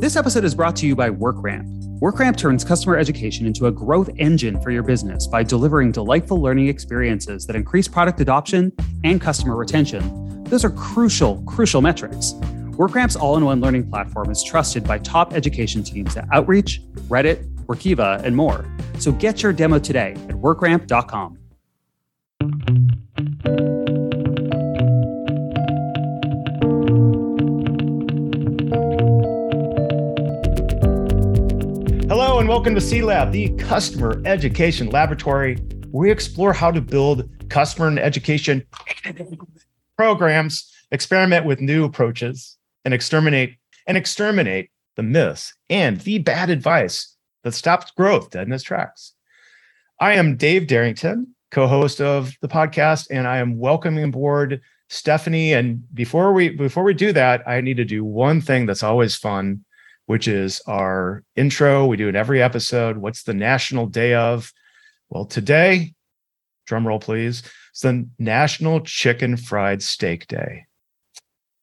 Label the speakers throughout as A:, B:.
A: This episode is brought to you by WorkRamp. WorkRamp turns customer education into a growth engine for your business by delivering delightful learning experiences that increase product adoption and customer retention. Those are crucial, crucial metrics. WorkRamp's all in one learning platform is trusted by top education teams at Outreach, Reddit, Workiva, and more. So get your demo today at workramp.com.
B: and welcome to C Lab, the customer education laboratory, where we explore how to build customer and education programs, experiment with new approaches, and exterminate and exterminate the myths and the bad advice that stops growth dead in its tracks. I am Dave Derington, co-host of the podcast, and I am welcoming aboard Stephanie. And before we before we do that, I need to do one thing that's always fun, which is our intro. We do it every episode. What's the national day of? Well, today, drum roll please, it's the National Chicken Fried Steak Day.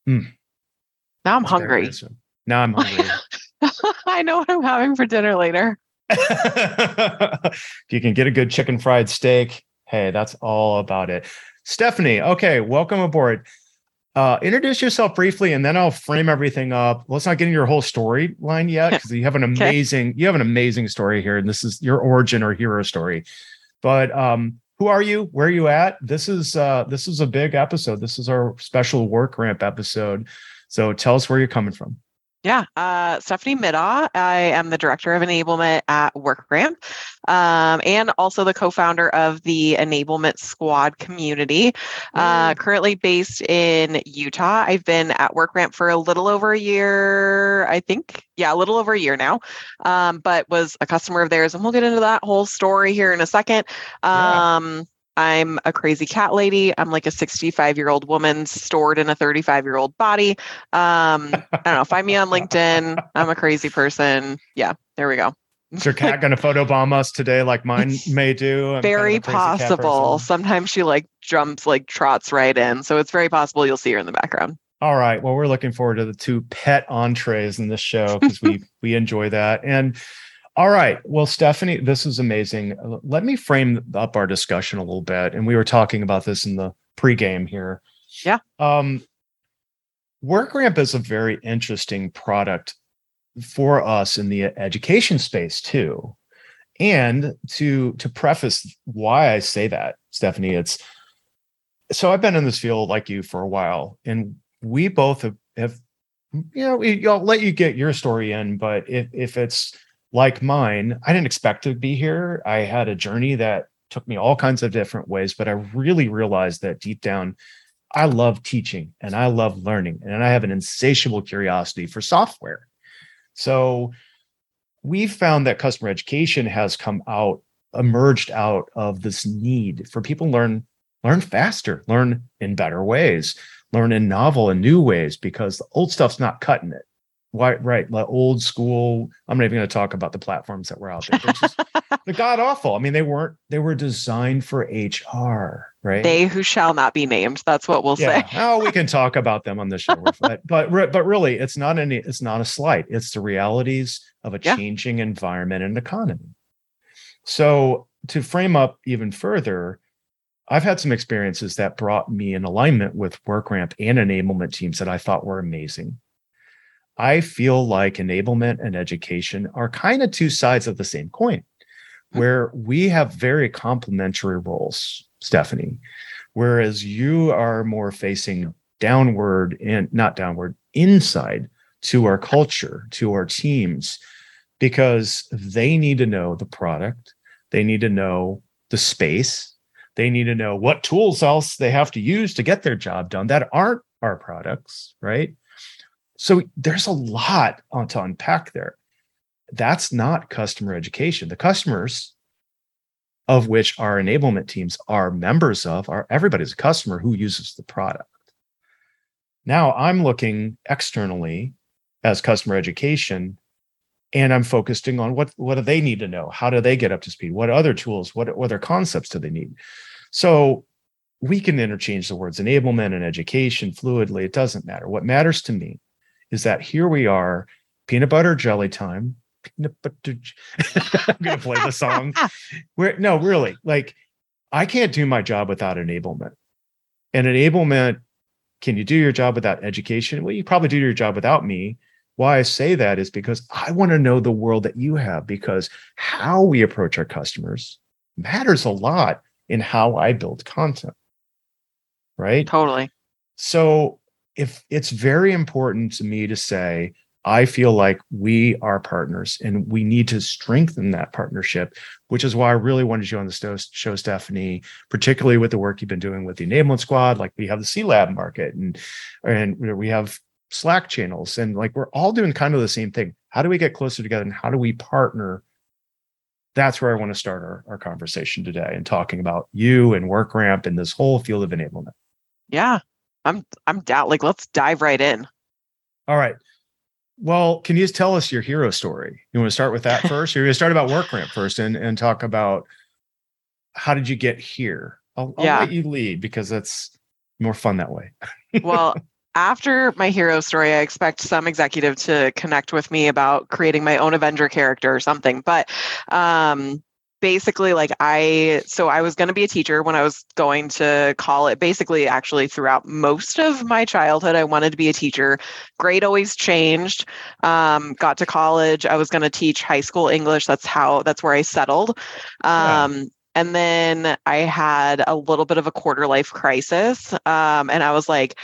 C: Mm. Now I'm hungry.
B: Now I'm hungry.
C: I know what I'm having for dinner later.
B: if you can get a good chicken fried steak, hey, that's all about it. Stephanie, okay, welcome aboard. Uh, introduce yourself briefly, and then I'll frame everything up. Let's not get into your whole storyline yet, because you have an amazing, okay. you have an amazing story here, and this is your origin or hero story. But um, who are you? Where are you at? This is uh, this is a big episode. This is our special work ramp episode. So tell us where you're coming from.
C: Yeah, uh, Stephanie Middaugh. I am the director of enablement at WorkRamp um, and also the co founder of the Enablement Squad community. Uh, currently based in Utah. I've been at WorkRamp for a little over a year, I think. Yeah, a little over a year now, um, but was a customer of theirs. And we'll get into that whole story here in a second. Um, yeah I'm a crazy cat lady. I'm like a 65 year old woman stored in a 35 year old body. Um, I don't know. Find me on LinkedIn. I'm a crazy person. Yeah, there we go.
B: Is your cat going to photobomb us today, like mine may do?
C: I'm very kind of possible. Sometimes she like jumps, like trots right in. So it's very possible you'll see her in the background.
B: All right. Well, we're looking forward to the two pet entrees in this show because we we enjoy that. And all right. Well, Stephanie, this is amazing. Let me frame up our discussion a little bit. And we were talking about this in the pregame here.
C: Yeah. Um,
B: WorkRamp is a very interesting product for us in the education space too. And to to preface why I say that, Stephanie, it's so I've been in this field like you for a while, and we both have, have you know, I'll let you get your story in, but if if it's like mine, I didn't expect to be here. I had a journey that took me all kinds of different ways, but I really realized that deep down, I love teaching and I love learning, and I have an insatiable curiosity for software. So we found that customer education has come out, emerged out of this need for people learn, learn faster, learn in better ways, learn in novel and new ways, because the old stuff's not cutting it why right like old school i'm not even going to talk about the platforms that were out there. They're, they're god awful i mean they weren't they were designed for hr right?
C: They who shall not be named that's what we'll yeah.
B: say. Oh we can talk about them on the show but but but really it's not any it's not a slight. It's the realities of a yeah. changing environment and economy. So to frame up even further I've had some experiences that brought me in alignment with WorkRamp and enablement teams that I thought were amazing. I feel like enablement and education are kind of two sides of the same coin, hmm. where we have very complementary roles, Stephanie. Whereas you are more facing downward and not downward, inside to our culture, to our teams, because they need to know the product, they need to know the space, they need to know what tools else they have to use to get their job done that aren't our products, right? So there's a lot to unpack there. That's not customer education. The customers of which our enablement teams are members of are everybody's a customer who uses the product. Now I'm looking externally as customer education and I'm focusing on what what do they need to know? How do they get up to speed? What other tools? What, what other concepts do they need? So we can interchange the words enablement and education fluidly. It doesn't matter. What matters to me is that here we are peanut butter jelly time. Peanut butter. I'm gonna play the song. Where no, really, like I can't do my job without enablement. And enablement, can you do your job without education? Well, you probably do your job without me. Why I say that is because I want to know the world that you have, because how we approach our customers matters a lot in how I build content. Right?
C: Totally.
B: So if it's very important to me to say, I feel like we are partners and we need to strengthen that partnership, which is why I really wanted you on the show, Stephanie, particularly with the work you've been doing with the enablement squad. Like we have the C Lab market and, and we have Slack channels, and like we're all doing kind of the same thing. How do we get closer together and how do we partner? That's where I want to start our, our conversation today and talking about you and WorkRamp and this whole field of enablement.
C: Yeah, I'm I'm down. Like let's dive right in.
B: All right. Well, can you just tell us your hero story? You want to start with that first? or You're going to start about WorkRamp first and, and talk about how did you get here? I'll, I'll yeah. let you lead because that's more fun that way.
C: well, after my hero story, I expect some executive to connect with me about creating my own Avenger character or something. But um, basically like i so i was going to be a teacher when i was going to college basically actually throughout most of my childhood i wanted to be a teacher grade always changed um, got to college i was going to teach high school english that's how that's where i settled um, yeah. and then i had a little bit of a quarter life crisis um, and i was like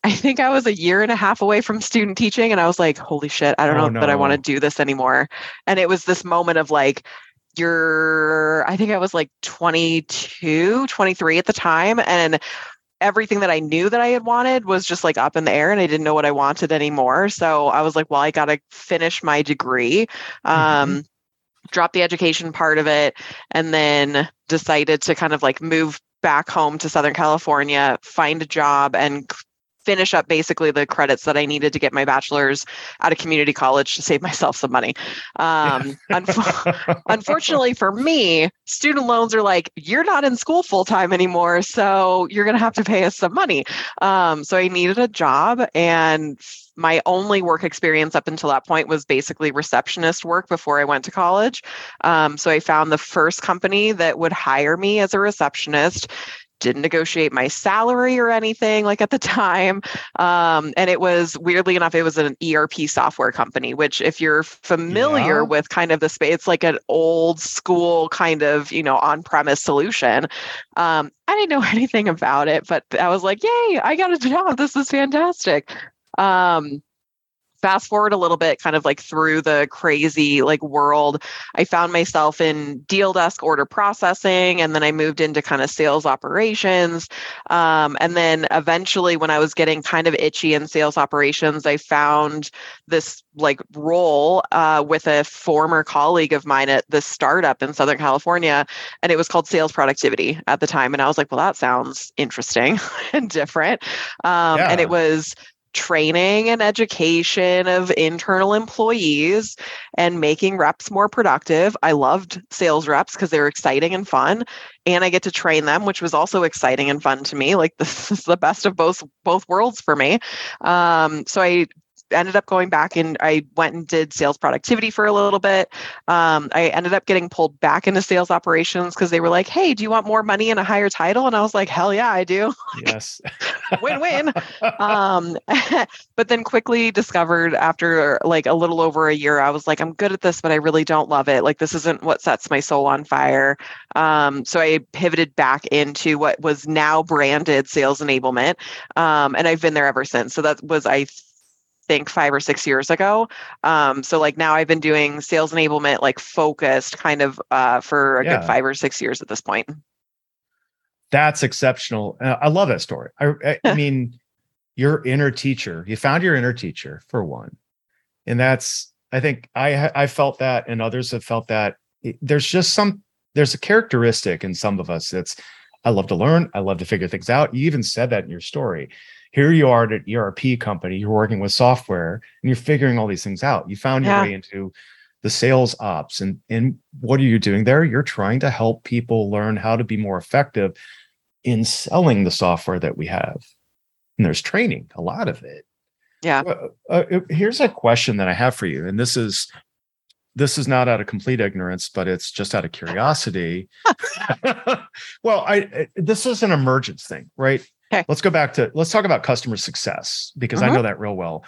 C: I think I was a year and a half away from student teaching, and I was like, holy shit, I don't oh, know no. that I want to do this anymore. And it was this moment of like, you're i think i was like 22 23 at the time and everything that i knew that i had wanted was just like up in the air and i didn't know what i wanted anymore so i was like well i got to finish my degree um mm-hmm. drop the education part of it and then decided to kind of like move back home to southern california find a job and finish up basically the credits that I needed to get my bachelor's out of community college to save myself some money. Um, unfortunately for me, student loans are like, you're not in school full time anymore. So you're going to have to pay us some money. Um, so I needed a job and my only work experience up until that point was basically receptionist work before I went to college. Um, so I found the first company that would hire me as a receptionist didn't negotiate my salary or anything like at the time. Um, and it was weirdly enough it was an erp software company which if you're familiar yeah. with kind of the space it's like an old school kind of you know on-premise solution. Um, i didn't know anything about it but i was like yay i got a job. This is fantastic. Um, fast forward a little bit kind of like through the crazy like world i found myself in deal desk order processing and then i moved into kind of sales operations um, and then eventually when i was getting kind of itchy in sales operations i found this like role uh, with a former colleague of mine at this startup in southern california and it was called sales productivity at the time and i was like well that sounds interesting and different um, yeah. and it was training and education of internal employees and making reps more productive. I loved sales reps because they were exciting and fun. And I get to train them, which was also exciting and fun to me. Like this is the best of both both worlds for me. Um, so I ended up going back and I went and did sales productivity for a little bit. Um, I ended up getting pulled back into sales operations because they were like, "Hey, do you want more money and a higher title?" And I was like, "Hell yeah, I do!"
B: Yes,
C: win-win. um, but then quickly discovered after like a little over a year, I was like, "I'm good at this, but I really don't love it. Like this isn't what sets my soul on fire." Um, so I pivoted back into what was now branded sales enablement, um, and I've been there ever since. So that was I think five or six years ago. Um, so like now I've been doing sales enablement, like focused kind of uh, for a yeah. good five or six years at this point.
B: That's exceptional. Uh, I love that story. I, I mean, your inner teacher, you found your inner teacher for one. And that's, I think I, I felt that and others have felt that there's just some, there's a characteristic in some of us that's, I love to learn. I love to figure things out. You even said that in your story here you are at an ERP company, you're working with software and you're figuring all these things out. You found your yeah. way into the sales ops and and what are you doing there? You're trying to help people learn how to be more effective in selling the software that we have. And there's training, a lot of it.
C: Yeah.
B: Uh, uh, here's a question that I have for you, and this is this is not out of complete ignorance, but it's just out of curiosity. well, I this is an emergence thing, right?
C: Okay.
B: Let's go back to let's talk about customer success because mm-hmm. I know that real well.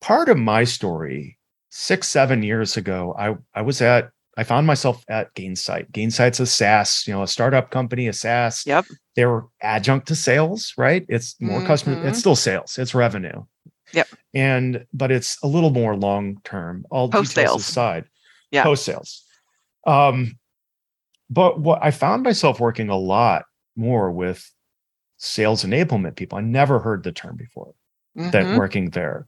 B: Part of my story, six, seven years ago, I I was at I found myself at Gainsight. Gainsight's a SaaS, you know, a startup company, a SaaS.
C: Yep.
B: They were adjunct to sales, right? It's more mm-hmm. customer, it's mm-hmm. still sales, it's revenue.
C: Yep.
B: And but it's a little more long term. All
C: post sales
B: aside. Yeah. Post sales. Um, but what I found myself working a lot more with sales enablement people. I never heard the term before mm-hmm. that working there.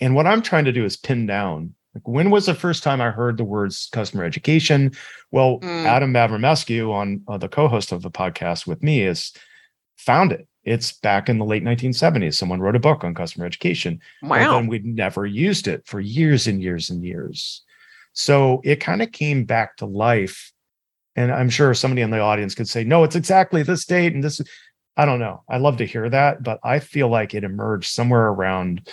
B: And what I'm trying to do is pin down like when was the first time I heard the words customer education? Well, mm. Adam Avramescu on uh, the co-host of the podcast with me is found it. It's back in the late 1970s. Someone wrote a book on customer education.
C: Wow.
B: And we'd never used it for years and years and years. So it kind of came back to life. And I'm sure somebody in the audience could say, no, it's exactly this date. And this, I don't know. I love to hear that, but I feel like it emerged somewhere around,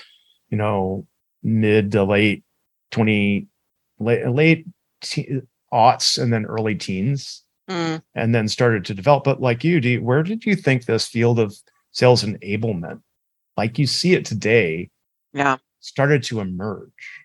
B: you know, mid to late 20 late, late te- aughts and then early teens mm. and then started to develop but like you, you where did you think this field of sales enablement like you see it today
C: yeah
B: started to emerge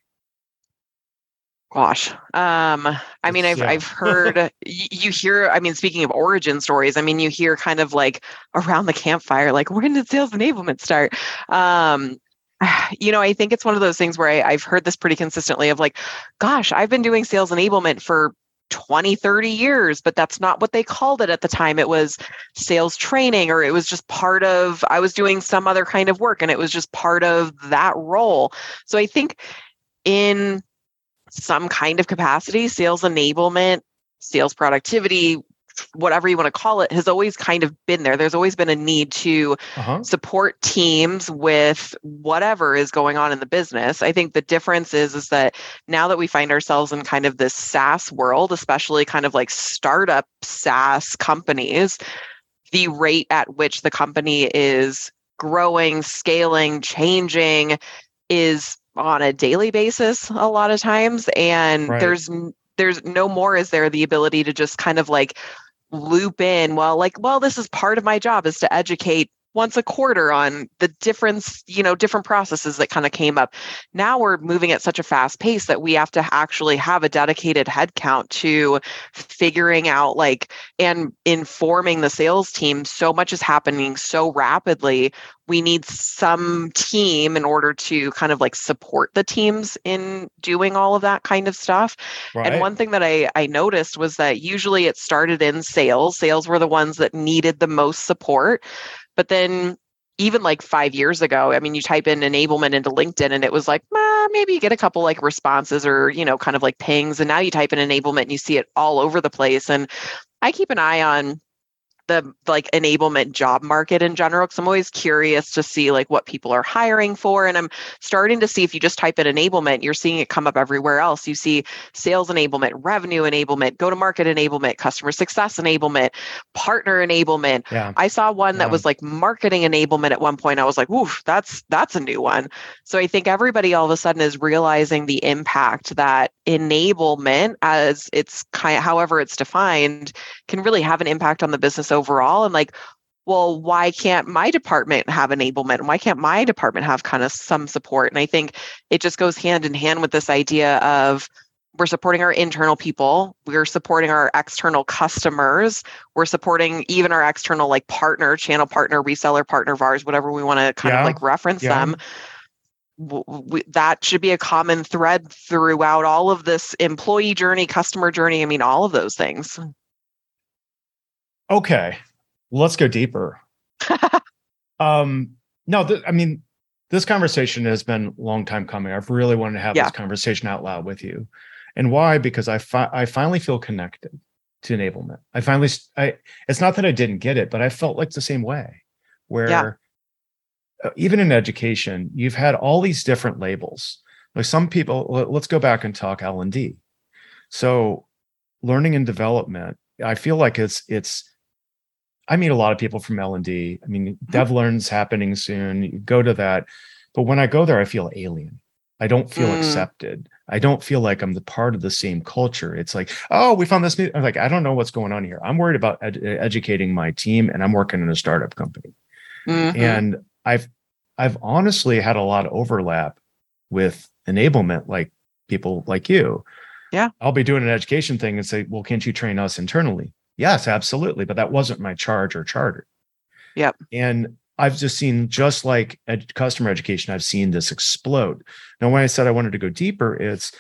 C: gosh um i mean i've yeah. i've heard you hear i mean speaking of origin stories i mean you hear kind of like around the campfire like when did sales enablement start um you know, I think it's one of those things where I, I've heard this pretty consistently of like, gosh, I've been doing sales enablement for 20, 30 years, but that's not what they called it at the time. It was sales training, or it was just part of, I was doing some other kind of work and it was just part of that role. So I think in some kind of capacity, sales enablement, sales productivity, whatever you want to call it has always kind of been there there's always been a need to uh-huh. support teams with whatever is going on in the business i think the difference is is that now that we find ourselves in kind of this saas world especially kind of like startup saas companies the rate at which the company is growing scaling changing is on a daily basis a lot of times and right. there's there's no more is there the ability to just kind of like loop in well like well this is part of my job is to educate once a quarter on the difference you know different processes that kind of came up. Now we're moving at such a fast pace that we have to actually have a dedicated headcount to figuring out like and informing the sales team so much is happening so rapidly. We need some team in order to kind of like support the teams in doing all of that kind of stuff. Right. and one thing that I, I noticed was that usually it started in sales. Sales were the ones that needed the most support but then even like five years ago, I mean, you type in enablement into LinkedIn and it was like, eh, maybe you get a couple like responses or, you know, kind of like pings. And now you type in enablement and you see it all over the place. And I keep an eye on the like enablement job market in general because i'm always curious to see like what people are hiring for and i'm starting to see if you just type in enablement you're seeing it come up everywhere else you see sales enablement revenue enablement go to market enablement customer success enablement partner enablement yeah. i saw one yeah. that was like marketing enablement at one point i was like oof that's that's a new one so i think everybody all of a sudden is realizing the impact that enablement as it's kind however it's defined can really have an impact on the business overall and like well why can't my department have enablement why can't my department have kind of some support and i think it just goes hand in hand with this idea of we're supporting our internal people we're supporting our external customers we're supporting even our external like partner channel partner reseller partner of ours whatever we want to kind yeah. of like reference yeah. them we, that should be a common thread throughout all of this employee journey customer journey i mean all of those things
B: Okay, let's go deeper. um, no, th- I mean, this conversation has been a long time coming. I've really wanted to have yeah. this conversation out loud with you. And why? Because I fi- I finally feel connected to enablement. I finally I it's not that I didn't get it, but I felt like the same way where yeah. Uh, even in education, you've had all these different labels. Like some people, let's go back and talk L&D. So learning and development, I feel like it's it's I meet a lot of people from L and D. I mean, mm-hmm. DevLearn's happening soon. You go to that, But when I go there, I feel alien. I don't feel
C: Mm.
B: accepted. I don't feel like I'm the part of the same culture. It's like, oh, we found this new. I'm like, I don't know what's going on here. I'm worried about ed- educating my team, and I'm working in a startup company.
C: Mhm.
B: And I've I've honestly had a lot of overlap with enablement, like people like you.
C: Yeah.
B: I'll be doing an education thing and say, well, can't you train us internally? Yes, absolutely. But that wasn't my charge or charter.
C: Yep.
B: And I've just seen, just like ed- customer education, I've seen this explode. Now, when I said I wanted to go deeper, it's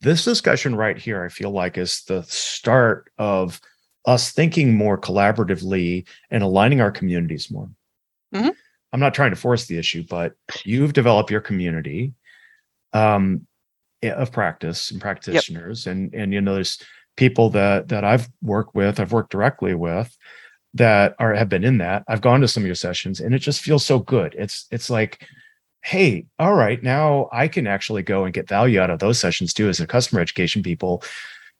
B: this discussion right here, I feel like is the start of us thinking more collaboratively and aligning our communities more.
C: Mhm.
B: I'm not trying to force the issue, but you've developed your community um, of practice and practitioners, and and you know there's people that that I've worked with, I've worked directly with that are have been in that. I've gone to some of your sessions, and it just feels so good. It's it's like hey, all right, now I can actually go and get value out of those sessions too as a customer education people.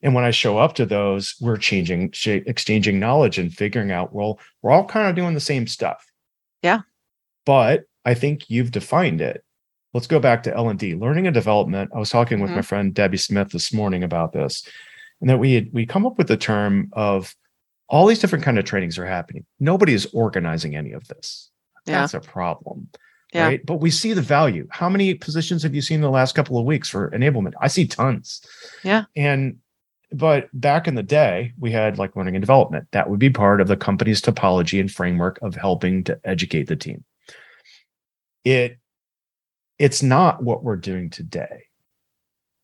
B: And when I show up to those, we're changing, exchanging knowledge and figuring out, well, we're all kind of doing the same stuff.
C: Yeah.
B: But I think you've defined it. Let's go back to L&D, learning and development. I was talking with my mm-hmm. friend Debbie Smith this morning about this, and that we had we come up with the term of all these different kind of trainings are happening. Nobody is organizing any of this.
C: Yeah.
B: That's a problem
C: Yeah.
B: right? But we see the value. How many positions have you seen in the last couple of weeks for enablement? I see tons.
C: Yeah.
B: And but back in the day, we had like learning and development. That would be part of the company's topology and framework of helping to educate the team. It it's not what we're doing today.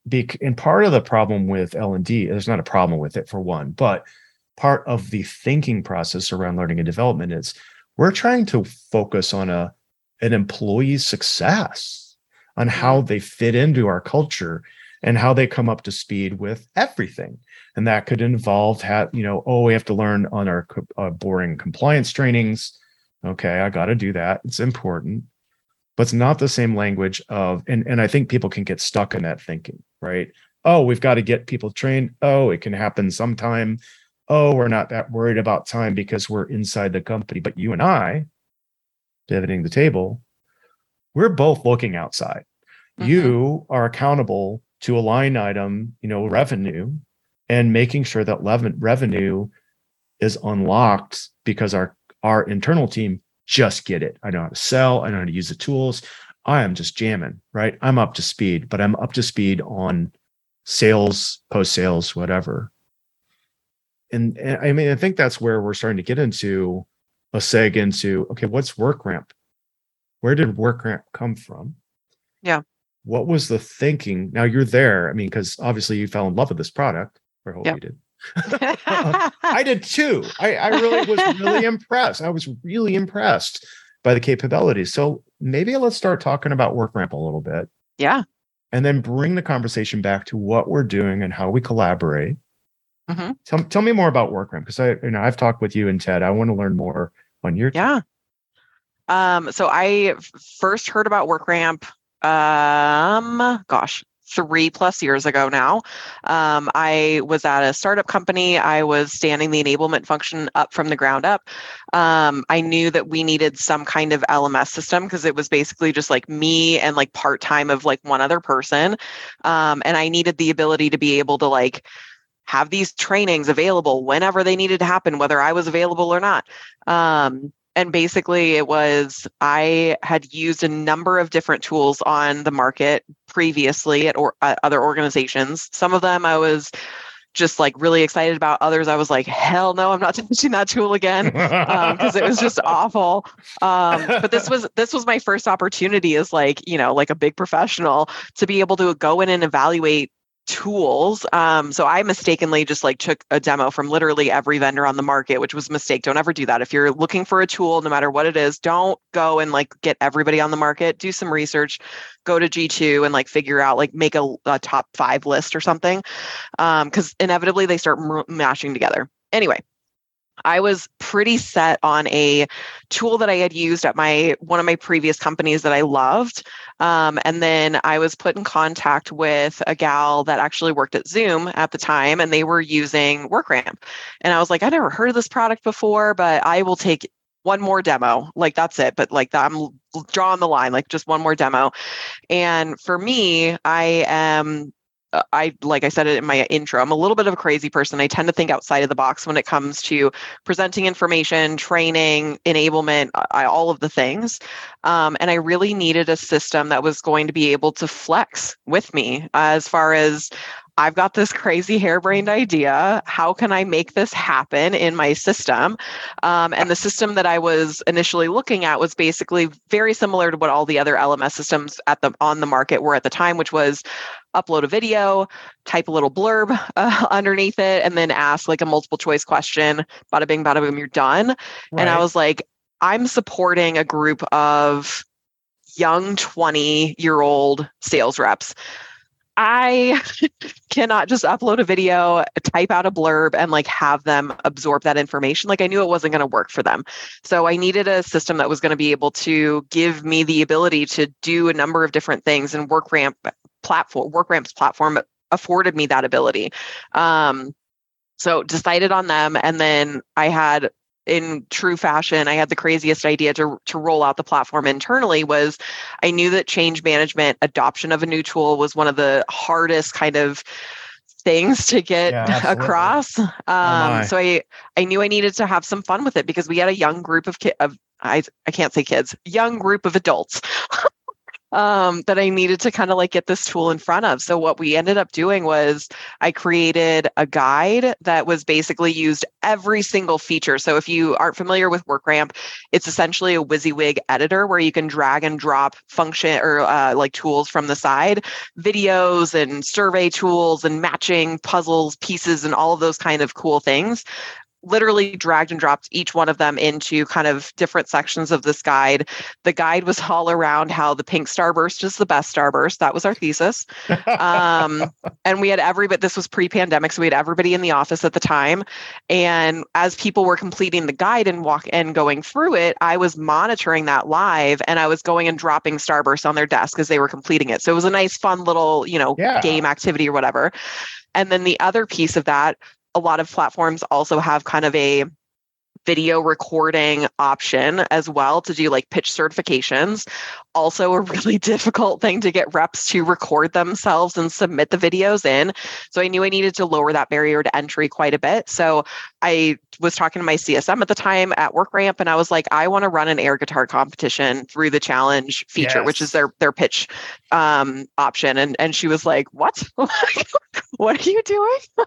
B: Bec- and part of the problem with L&D, there's not a problem with it for one, but part of the thinking process around learning and development is we're trying to focus on a an employee's success on how they fit into our culture and how they come up to speed with everything. And that could involve have you know oh we have to learn on our co- uh, boring compliance trainings. Okay i got to do that. It's important but it's not the same language of and and i think people can get stuck in that thinking right oh we've got to get people trained oh it can happen sometime oh we're not that worried about time because we're inside the company but you and i pivoting the table, we're both looking outside.
C: Mhm.
B: You are accountable to a line item, you know, revenue, and making sure that revenue is unlocked because our our internal team just get it. I know how to sell. I know how to use the tools. I am just jamming, right? I'm up to speed, but I'm up to speed on sales, post sales, whatever. And, and I mean, I think that's where we're starting to get into a seg into okay, what's work ramp? Where did work ramp come from?
C: Yeah.
B: What was the thinking? Now you're there. I mean, because obviously you fell in love with this product. I hope
C: Yep.
B: you did. I did too. I, I really was really impressed. I was really impressed by the capabilities. So maybe let's start talking about work ramp a little bit
C: yeah.
B: and then bring the conversation back to what we're doing and how we collaborate.
C: Mhm.
B: Tell, tell me more about WorkRamp because I, you know, I've talked with you and Ted. I want to learn more on your.
C: Yeah. Um, so I first heard about WorkRamp, um, gosh, three plus years ago now. Um, I was at a startup company. I was standing the enablement function up from the ground up. Um, I knew that we needed some kind of LMS system because it was basically just like me and like part time of like one other person. Um, and I needed the ability to be able to like have these trainings available whenever they needed to happen, whether I was available or not. Um, and basically, it was I had used a number of different tools on the market previously at or, at other organizations. Some of them I was just like really excited about. Others I was like, hell no, I'm not touching that tool again because it was just awful. Um, but this was this was my first opportunity as like you know like a big professional to be able to go in and evaluate tools. Um, so I mistakenly just like took a demo from literally every vendor on the market, which was a mistake. Don't ever do that. If you're looking for a tool, no matter what it is, don't go and like get everybody on the market. Do some research, go to G2 and like figure out like make a, a top five list or something. Um, because inevitably they start m- mashing together. Anyway, I was pretty set on a tool that I had used at my one of my previous companies that I loved. Um, and then I was put in contact with a gal that actually worked at Zoom at the time, and they were using WorkRamp. And I was like, I never heard of this product before, but I will take one more demo like that's it but like i'm drawing the line like just one more demo and for me i am I like I said it in my intro, I'm a little bit of a crazy person. I tend to think outside of the box when it comes to presenting information, training, enablement, I, all of the things. Um, and I really needed a system that was going to be able to flex with me as far as I've got this crazy harebrained idea. How can I make this happen in my system? Um, and the system that I was initially looking at was basically very similar to what all the other LMS systems at the on the market were at the time, which was upload a video, type a little blurb uh, underneath it, and then ask like a multiple choice question. Bada bing, bada boom, you're done. Right. And I was like, I'm supporting a group of young 20 year old sales reps I cannot just upload a video, type out a blurb, and like have them absorb that information. Like I knew it wasn't going to work for them. So I needed a system that was going to be able to give me the ability to do a number of different things and WorkRamp platform, WorkRamp's platform afforded me that ability. Um, so decided on them and then i had in true fashion, I had the craziest idea to, to roll out the platform internally was I knew that change management adoption of a new tool was one of the hardest kind of things to get yeah, across. Oh um, so I, I knew I needed to have some fun with it because we had a young group of kids of I, I can't say kids, young group of adults um, that I needed to kind of like get this tool in front of. So what we ended up doing was I created a guide that was basically used every single feature. So if you aren't familiar with WorkRamp, it's essentially a WYSIWYG editor where you can drag and drop function or uh, like tools from the side, videos and survey tools and matching puzzles, pieces, and all of those kind of cool things literally dragged and dropped each one of them into kind of different sections of this guide. The guide was all around how the pink starburst is the best starburst. That was our thesis. Um, and we had every, but this was pre pandemic. So we had everybody in the office at the time. And as people were completing the guide and walk and going through it, I was monitoring that live and I was going and dropping starburst on their desk as they were completing it. So it was a nice, fun little, you know, yeah. game activity or whatever. And then the other piece of that a lot of platforms also have kind of a video recording option as well to do like pitch certifications. Also, a really difficult thing to get reps to record themselves and submit the videos in. So, I knew I needed to lower that barrier to entry quite a bit. So, I was talking to my CSM at the time at WorkRamp, and I was like, I want to run an air guitar competition through the challenge feature, yes. which is their their pitch um, option. And and she was like, What? what are you doing?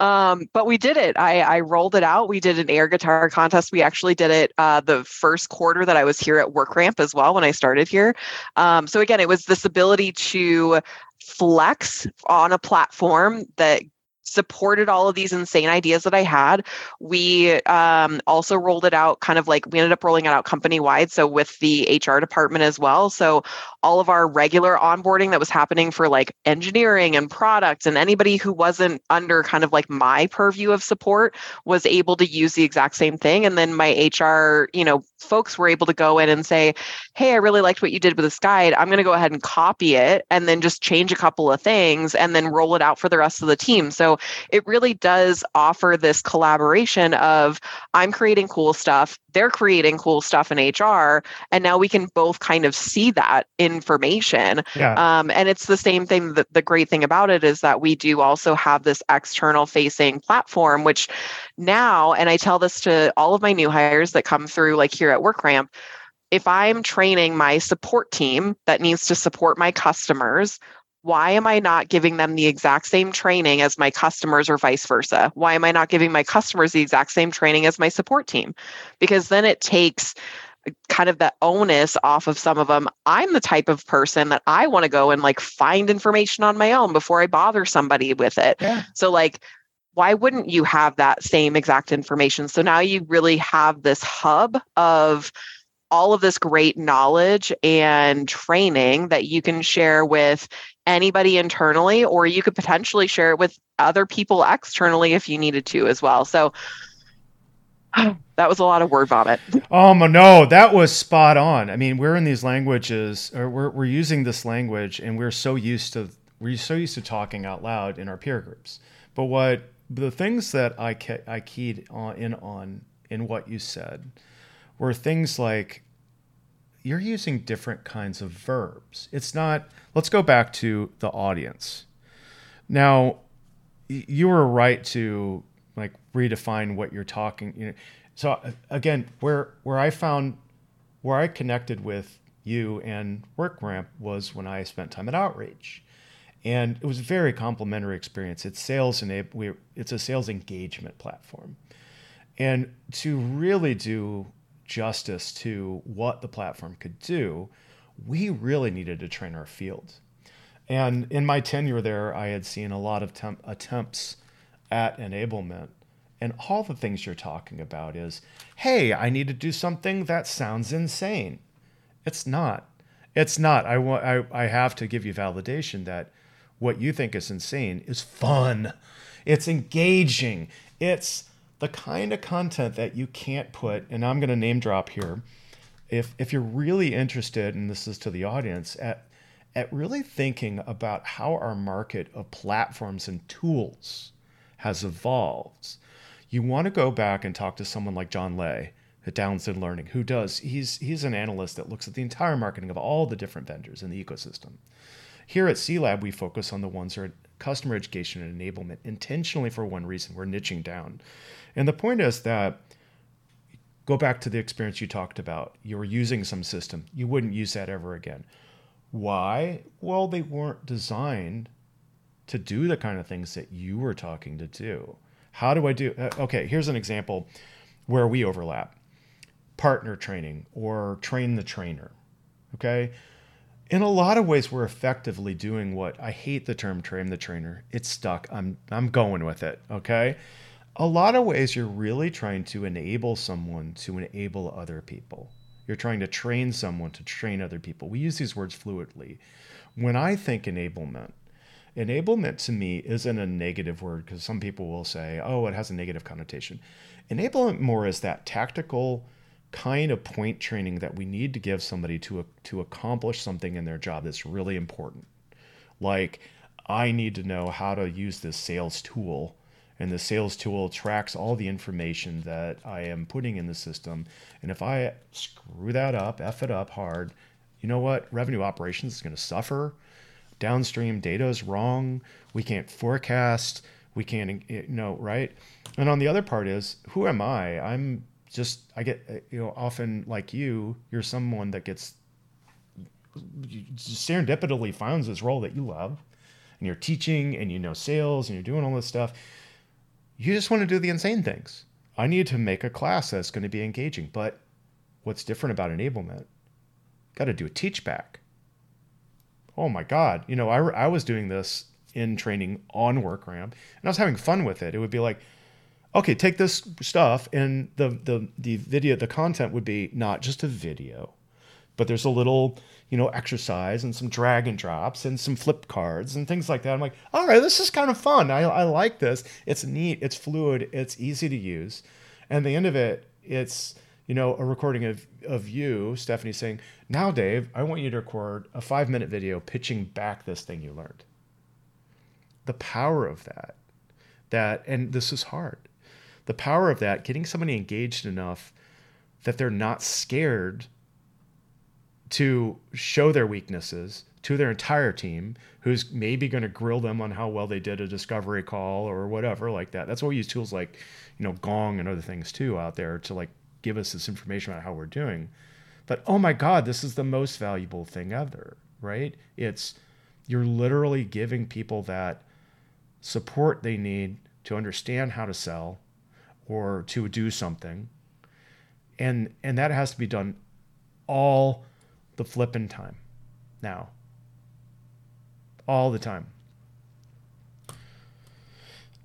C: Um, but we did it. I, I rolled it out. We did an air guitar contest. We actually did it uh, the first quarter that I was here at WorkRamp as well when I started here. Um, so again, it was this ability to flex on a platform that supported all of these insane ideas that I had. We um, also rolled it out kind of like we ended up rolling it out company wide. So with the HR department as well. So all of our regular onboarding that was happening for like engineering and products and anybody who wasn't under kind of like my purview of support was able to use the exact same thing. And then my HR, you know, folks were able to go in and say, Hey, I really liked what you did with this guide. I'm going to go ahead and copy it and then just change a couple of things and then roll it out for the rest of the team. So it really does offer this collaboration of I'm creating cool stuff, they're creating cool stuff in HR, and now we can both kind of see that information. Yeah. Um, and it's the same thing. That the great thing about it is that we do also have this external facing platform, which now, and I tell this to all of my new hires that come through, like here at WorkRamp if I'm training my support team that needs to support my customers why am I not giving them the exact same training as my customers or vice versa? Why am I not giving my customers the exact same training as my support team? Because then it takes uh, kind of the onus off of some of them. I'm the type of person that I want to go and like find information on my own before I bother somebody with it. Yeah. So like why wouldn't you have that same exact information? So now you really have this hub of all of this great knowledge and training that you can share with anybody internally, or you could potentially share it with other people externally if you needed to as well. So that was a lot of word vomit.
B: Oh no, that was spot on. I mean, we're in these languages, or we're we're using this language, and we're so used to we're so used to talking out loud in our peer groups. But what the things that I ke- I keyed on in on in what you said were things like you're using different kinds of verbs. It's not, let's go back to the audience. Now, you were right to like redefine what you're talking. You know, so uh, again, where where I found where I connected with you and WorkRamp was when I spent time at Outreach, and it was a very complimentary experience. It's sales and we it's a sales engagement platform, and to really do justice to what the platform could do, we really needed to train our field. And in my tenure there, I had seen a lot of temp- attempts at enablement. And all the things you're talking about is, hey, I need to do something that sounds insane. It's not. It's not. I want. I, I have to give you validation that what you think is insane is fun. It's engaging. It's the kind of content that you can't put, and I'm going to name drop here. If, if you're really interested, and this is to the audience, at, at really thinking about how our market of platforms and tools has evolved, you want to go back and talk to someone like John Leh at Talented Learning, who does, he's, he's an analyst that looks at the entire marketing of all the different vendors in the ecosystem. Here at CLab, we focus on the ones that are customer education and enablement intentionally for one reason. We're niching down. And the point is that go back to the experience you talked about. You were using some system, you wouldn't use that ever again. Why? Well, they weren't designed to do the kind of things that you were talking to do. How do I do? Uh, okay, here's an example where we overlap partner training or train the trainer. Okay. In a lot of ways, we're effectively doing what I hate the term train the trainer. It's stuck. I'm I'm going with it. Okay a lot of ways you're really trying to enable someone to enable other people. You're trying to train someone to train other people. We use these words fluidly. When I think enablement, enablement to me isn't a negative word because some people will say, oh, it has a negative connotation. Enablement more is that tactical kind of point training that we need to give somebody to, to accomplish something in their job that's really important. Like, I need to know how to use this sales tool and the sales tool tracks all the information that I am putting in the system. And if I screw that up, F it up hard, you know what? Revenue operations is going to suffer. Downstream data is wrong. We can't forecast. We can't, you know, right? And on the other part is, who am I? I'm just, I get, uh, you know, often like you, you're someone that gets serendipitously finds this role that you love and you're teaching and you know sales and you're doing all this stuff you just want to do the insane things. I need to make a class that's going to be engaging. But what's different about enablement? Got to do a teach back. Oh my God. You know, I, I was doing this in training on WorkRamp and I was having fun with it. It would be like, okay, take this stuff and the, the, the video, the content would be not just a video, but there's a little you know, exercise and some drag and drops and some flip cards and things like that. I'm like, all right, this is kind of fun. I, I like this. It's neat. It's fluid. It's easy to use. And the end of it, it's, you know, a recording of, of you, Stephanie, saying, now, Dave, I want you to record a five minute video pitching back this thing you learned. The power of that, that, and this is hard. The power of that, getting somebody engaged enough that they're not scared to show their weaknesses to their entire team who's maybe going to grill them on how well they did a discovery call or whatever like that. That's why we use tools like you know gong and other things too out there to like give us this information about how we're doing. But oh my god this is the most valuable thing ever right? It's you're literally giving people that support they need to understand how to sell or to do something. And and that has to be done all the flipping time now. All the time.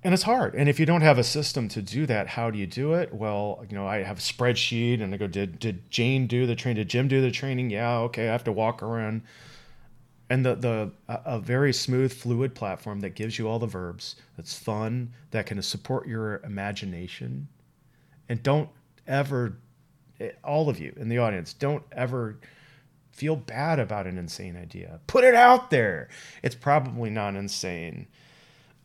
B: And it's hard. And if you don't have a system to do that, how do you do it? Well, you know, I have a spreadsheet and I go, did, did Jane do the training? Did Jim do the training? Yeah, okay. I have to walk around. And the, the a very smooth, fluid platform that gives you all the verbs, that's fun, that can support your imagination. And don't ever, eh, all of you in the audience, don't ever feel bad about an insane idea. Put it out there. It's probably not insane.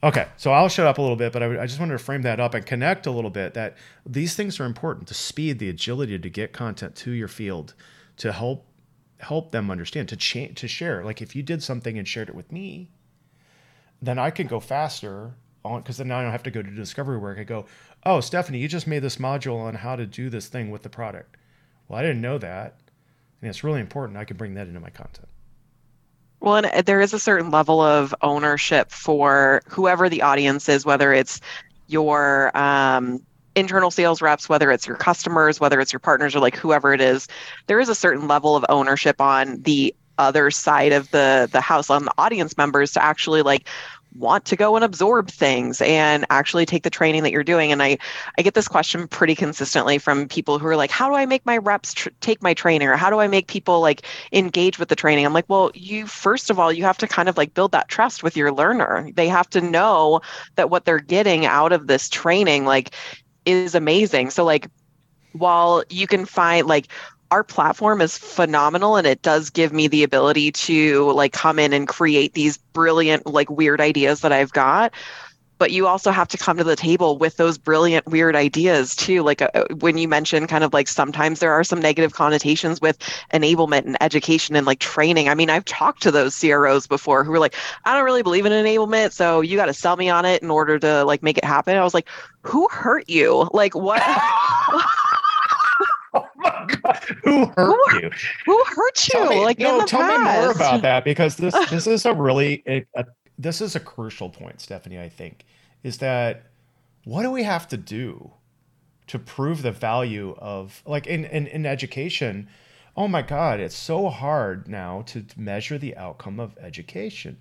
B: Okay, so I'll shut up a little bit, but I, I, just wanted to frame that up and connect a little bit that these things are important: the speed, the agility to get content to your field, to help help them understand, to cha- to share. Like if you did something and shared it with me, then I can go faster on because then now I don't have to go to discovery work. I go, oh, Stephanie, you just made this module on how to do this thing with the product. Well, I didn't know that, and it's really important. I can bring that into my content.
C: Well, and uh, there is a certain level of ownership for whoever the audience is, whether it's your um, internal sales reps, whether it's your customers, whether it's your partners, or like whoever it is. There is a certain level of ownership on the other side of the the house on the audience members to actually like want to go and absorb things and actually take the training that you're doing. And i i get this question pretty consistently from people who are like how do i make my reps tr- take my training or how do i make people like engage with the training? I'm like well you first of all you have to kind of like build that trust with your learner. They have to know that what they're getting out of this training like is amazing. So like while you can find like our platform is phenomenal and it does give me the ability to like come in and create these brilliant like weird ideas that I've got. But you also have to come to the table with those brilliant weird ideas too. Like uh, when you mentioned kind of like sometimes there are some negative connotations with enablement and education and like training. I mean i've talked to those cros before who were like i don't really believe in enablement so you got to sell me on it in order to like make it happen. I was like who hurt you? Like what
B: who hurt who, you?
C: who hurt you?
B: Me,
C: like
B: no tell past. me more about that because this this is a really a, a, this is a crucial point stephanie i think is that what do we have to do to prove the value of like in, in, in education oh my god it's so hard now to measure the outcome of education.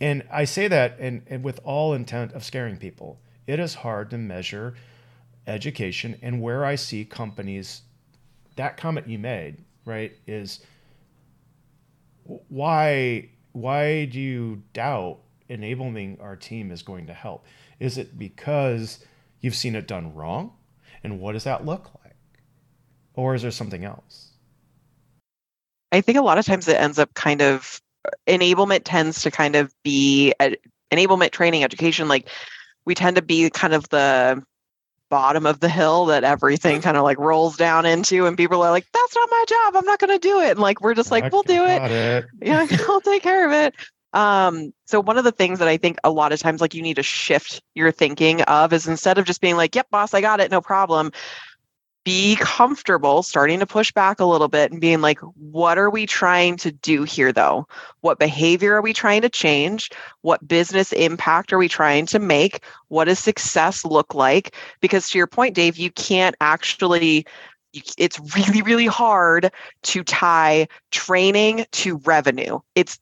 B: And i say that and, and with all intent of scaring people it is hard to measure education and where I see companies that comment you made, right, is why why do you doubt enabling our team is going to help? Is it because you've seen it done wrong? And what does that look like? Or is there something else?
C: I think a lot of times it ends up kind of uh, enablement tends to kind of be enablement training education like we tend to be kind of the bottom of the hill that everything kind of like rolls down into and people are like that's not my job i'm not going to do it. And like we're just like we'll do it. it. Yeah i'll take care of it. Um so one of the things that i think a lot of times like you need to shift your thinking of is instead of just being like yep boss i got it no problem be comfortable starting to push back a little bit and being like, what are we trying to do here, though? What behavior are we trying to change? What business impact are we trying to make? What does success look like? Because to your point, Dave, you can't actually it's really really hard to tie training to revenue it's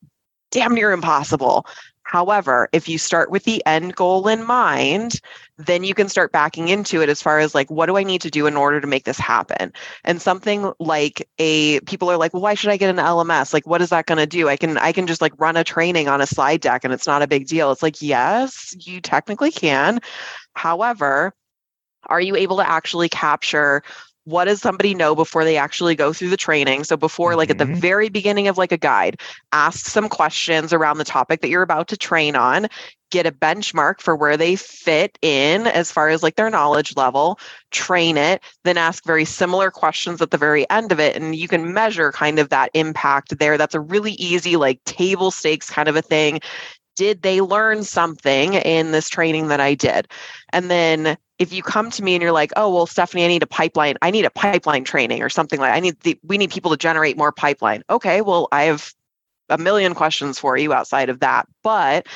C: damn near impossible However, if you start with the end goal in mind, then you can start backing into it as far as like, what do I need to do in order to make this happen? And something like a people are like, well, why should I get an LMS? Like, what is that going to do? I can I can just like run a training on a slide deck and it's not a big deal. It's like, yes, you technically can. However, are you able to actually capture what does somebody know before they actually go through the training so before mm-hmm. like at the mm-hmm. very beginning of like a guide ask some questions around the topic that you're about to train on get a benchmark for where they fit in as far as like their knowledge level train it then ask very similar questions at the very end of it and you can measure kind of that impact there that's a really easy like table stakes kind of a thing did they learn something in this training that I did? And then if you come to me and you're like, oh, well, Stephanie, I need a pipeline, I need a pipeline training or something like I need the, we need people to generate more pipeline. Okay, well, I have a million questions for you outside of that. But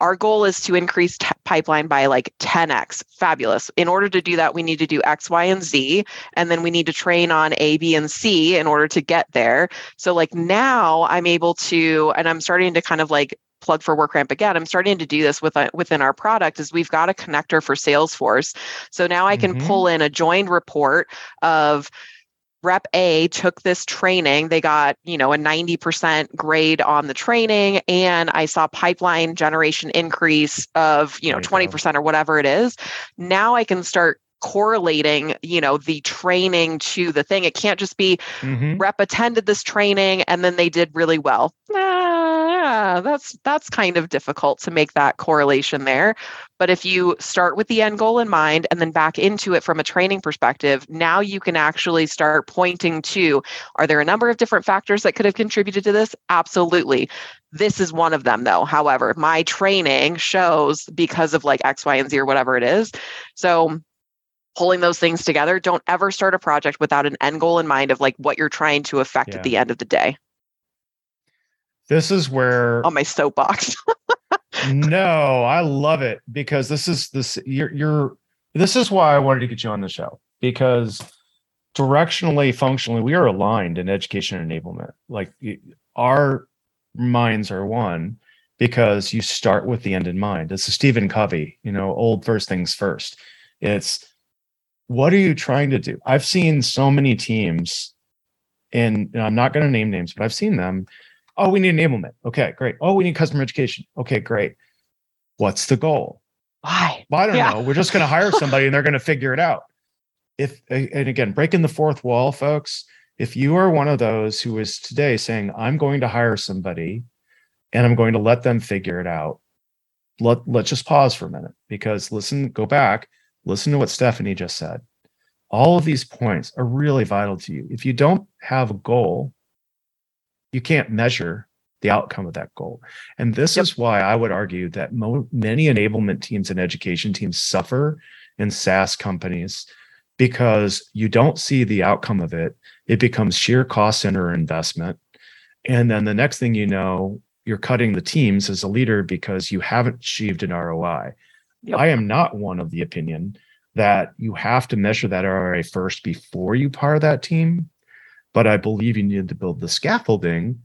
C: our goal is to increase t- pipeline by like 10x. Fabulous. In order to do that, we need to do X, Y, and Z. And then we need to train on A, B, and C in order to get there. So, like now I'm able to, and I'm starting to kind of like plug for WorkRamp again, I'm starting to do this with, uh, within our product is we've got a connector for Salesforce. So now I can mm-hmm. pull in a joined report of rep A took this training. They got, you know, a 90% grade on the training and I saw pipeline generation increase of, you know, 20% or whatever it is. Now I can start correlating you know the training to the thing it can't just be mm-hmm. rep attended this training and then they did really well yeah, that's that's kind of difficult to make that correlation there. But if you start with the end goal in mind and then back into it from a training perspective, now you can actually start pointing to are there a number of different factors that could have contributed to this? Absolutely. This is one of them though. However, my training shows because of like X, Y, and Z or whatever it is. So pulling those things together, don't ever start a project without an end goal in mind of like what you're trying to affect yeah. at the end of the day.
B: This is where
C: on my soapbox.
B: no, I love it because this is this you're you're this is why I wanted to get you on the show because directionally, functionally, we are aligned in education enablement. Like our minds are one because you start with the end in mind. It's Stephen Covey, you know, old first things first. It's what are you trying to do? I've seen so many teams, and I'm not going to name names, but I've seen them Oh, we need enablement. Okay, great. Oh, we need customer education. Okay, great. What's the goal?
C: Why?
B: Well, I don't yeah. know. We're just going to hire somebody and they're going to figure it out. If and again, breaking the fourth wall, folks. If you are one of those who is today saying, "I'm going to hire somebody, and I'm going to let them figure it out," let let's just pause for a minute because listen, go back, listen to what Stephanie just said. All of these points are really vital to you. If you don't have a goal, you can't measure the outcome of that goal. And this yep. is why I would argue that mo- many enablement teams and education teams suffer in SaaS companies because you don't see the outcome of it. It becomes sheer cost center investment. And then the next thing you know, you're cutting the teams as a leader because you haven't achieved an ROI. Yep. I am not one of the opinion that you have to measure that ROI first before you hire that team but I believe you need to build the scaffolding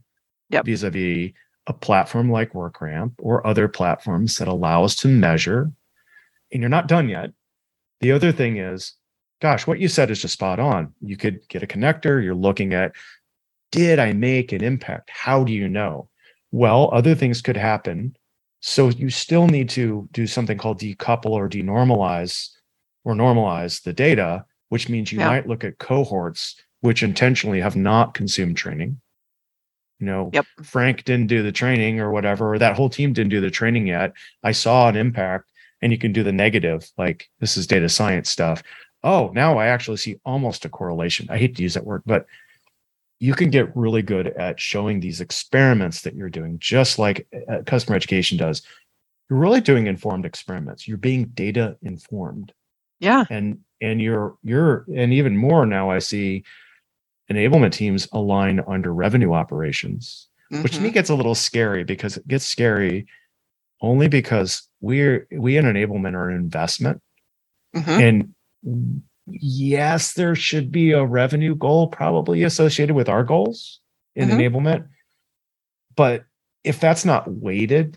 B: yep. vis-a-vis a platform like WorkRamp or other platforms that allow us to measure. And you're not done yet. The other thing is, gosh, what you said is just spot on. You could get a connector. You're looking at, did I make an impact? How do you know? Well, other things could happen. So you still need to do something called decouple or denormalize or normalize the data, which means you yeah. might look at cohorts which intentionally have not consumed training. You know, yep. Frank didn't do the training or whatever, or that whole team didn't do the training yet. I saw an impact, and you can do the negative, like this is data science stuff. Oh, now I actually see almost a correlation. I hate to use that word, but you can get really good at showing these experiments that you're doing, just like uh, customer education does. You're really doing informed experiments. You're being data informed.
C: Yeah.
B: And and you're you're and even more now I see enablement teams align under revenue operations, mm-hmm. which to me mm-hmm. gets a little scary because it gets scary only because we're we in enablement are an investment. Mm-hmm. And yes, there should be a revenue goal probably associated with our goals in mm-hmm. enablement. But if that's not weighted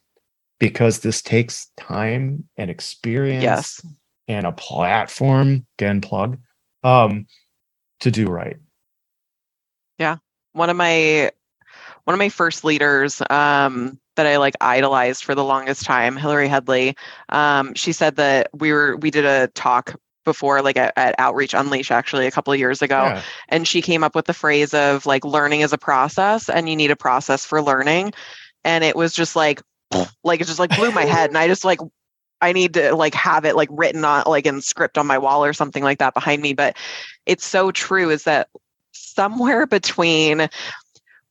B: because this takes time and experience
C: yes.
B: and a platform, again plug, um, to do right.
C: One of my one of my first leaders um, that I like idolized for the longest time, Hillary Headley. Um, she said that we were we did a talk before like at, at outreach unleash actually a couple of years ago yeah. and she came up with the phrase of like learning is a process and you need a process for learning and it was just like like it just like blew my head and i just like I need to like have it like written on like in script on my wall or something like that behind me. But it's so true is that somewhere between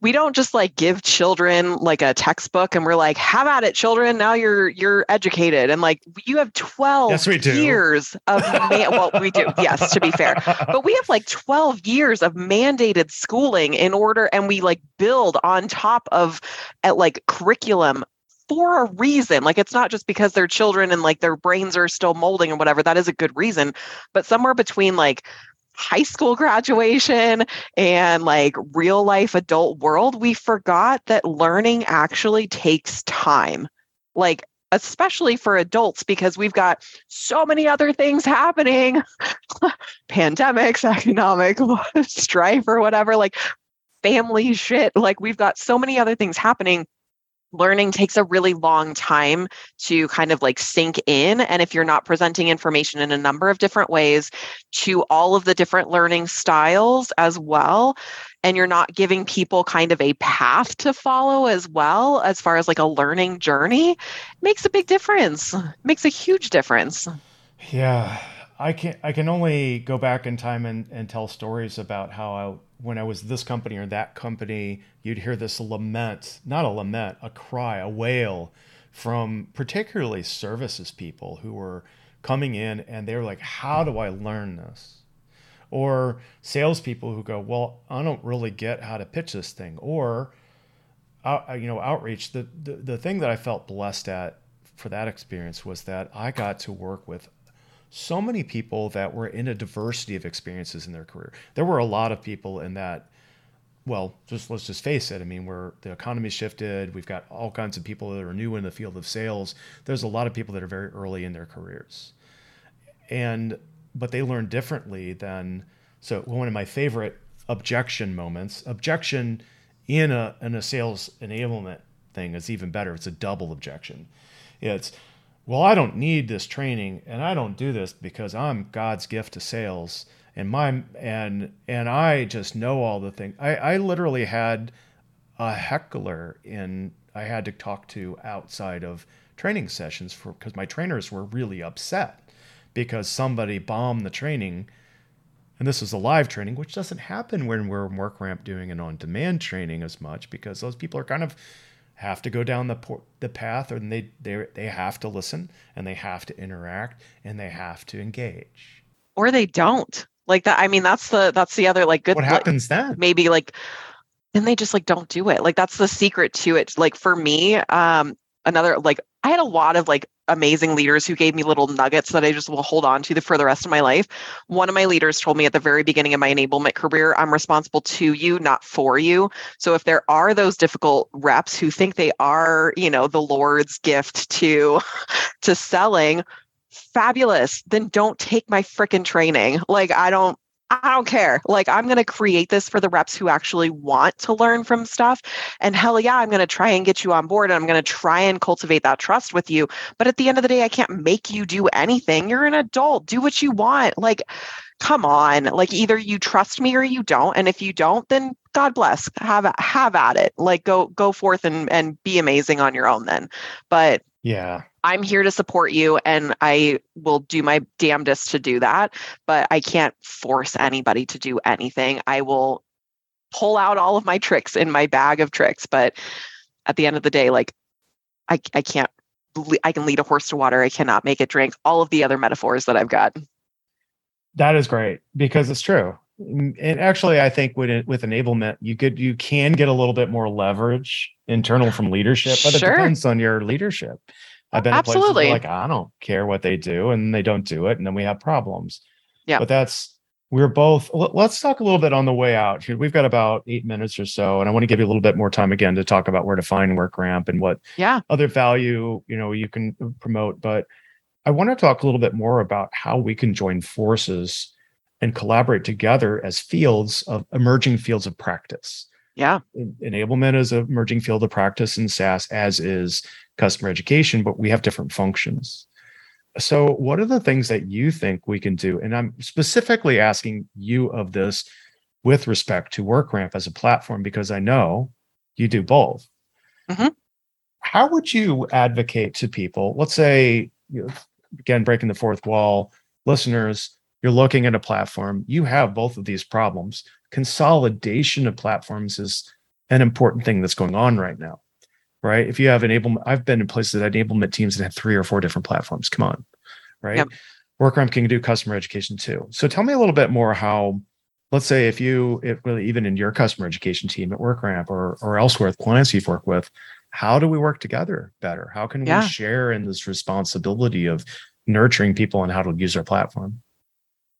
C: we don't just like give children like a textbook and we're like have at it children now you're you're educated and like you have 12 yes, years of man- well we do yes to be fair but we have like 12 years of mandated schooling in order and we like build on top of at like curriculum for a reason. Like it's not just because they're children and like their brains are still molding and whatever. That is a good reason. But somewhere between like high school graduation and like real life adult world, we forgot that learning actually takes time. Like, especially for adults, because we've got so many other things happening pandemics, economic strife, or whatever, like family shit. Like, we've got so many other things happening learning takes a really long time to kind of like sink in. And if you're not presenting information in a number of different ways to all of the different learning styles as well, and you're not giving people kind of a path to follow as well, as far as like a learning journey, makes a big difference, makes a huge difference.
B: Yeah. I can I can only go back in time and, and tell stories about how I when I was this company or that company, you'd hear this lament, not a lament, a cry, a wail from particularly services people who were coming in and they were like, How do I learn this? Or salespeople who go, Well, I don't really get how to pitch this thing. Or uh, you know, outreach. The, the the thing that I felt blessed at for that experience was that I got to work with so many people that were in a diversity of experiences in their career. There were a lot of people in that. Well, just let's just face it. I mean, where the economy shifted, we've got all kinds of people that are new in the field of sales. There's a lot of people that are very early in their careers, and but they learn differently than. So one of my favorite objection moments, objection in a in a sales enablement thing is even better. It's a double objection. It's well, I don't need this training and I don't do this because I'm God's gift to sales and my and and I just know all the things. I, I literally had a heckler in I had to talk to outside of training sessions for because my trainers were really upset because somebody bombed the training and this was a live training which doesn't happen when we're WorkRamp doing an on-demand training as much because those people are kind of have to go down the the path, and they they they have to listen, and they have to interact, and they have to engage.
C: Or they don't like that. I mean, that's the that's the other like good.
B: What happens
C: like,
B: then?
C: Maybe like then they just like don't do it. Like that's the secret to it. Like for me, um, another like I had a lot of like amazing leaders who gave me little nuggets that I just will hold on to for the rest of my life. One of my leaders told me at the very beginning of my enablement career, I'm responsible to you, not for you. So if there are those difficult reps who think they are, you know, the Lord's gift to to selling, fabulous. Then don't take my freaking training. Like I don't I don't care. Like, I'm going to create this for the reps who actually want to learn from stuff. And hell yeah, I'm going to try and get you on board and I'm going to try and cultivate that trust with you. But at the end of the day, I can't make you do anything. You're an adult, do what you want. Like, come on. Like, either you trust me or you don't. And if you don't, then God bless. Have have at it. Like, go go forth and and be amazing on your own then. But
B: yeah
C: I'm here to support you and I will do my damnedest to do that, but I can't force anybody to do anything. I will pull out all of my tricks in my bag of tricks, but at the end of the day, like I, I can't, I can lead a horse to water. I cannot make it drink. All of the other metaphors that I've got.
B: That is great because it's true. And actually, I think with with enablement, you could you can get a little bit more leverage internal from leadership, but sure. it depends on your leadership. I've been Absolutely. like I don't care what they do, and they don't do it, and then we have problems. Yeah. But that's we're both. Let's talk a little bit on the way out. Here. We've got about eight minutes or so, and I want to give you a little bit more time again to talk about where to find WorkRamp and what
C: yeah
B: other value you know you can promote. But I want to talk a little bit more about how we can join forces and collaborate together as fields of emerging fields of practice.
C: Yeah.
B: Enablement is a emerging field of practice in SaaS, as is customer education, but we have different functions. So, what are the things that you think we can do? And I'm specifically asking you of this with respect to WorkRamp as a platform, because I know you do both. Mm-hmm. How would you advocate to people? Let's say, you know, again, breaking the fourth wall, listeners, you're looking at a platform, you have both of these problems. Consolidation of platforms is an important thing that's going on right now right? If you have enablement, I've been in places that enablement teams that have three or four different platforms. Come on, right? Yep. WorkRamp can do customer education too. So tell me a little bit more how, let's say, if you, if really even in your customer education team at WorkRamp or or elsewhere with clients you've worked with, how do we work together better? How can yeah. we share in this responsibility of nurturing people and how to use our platform?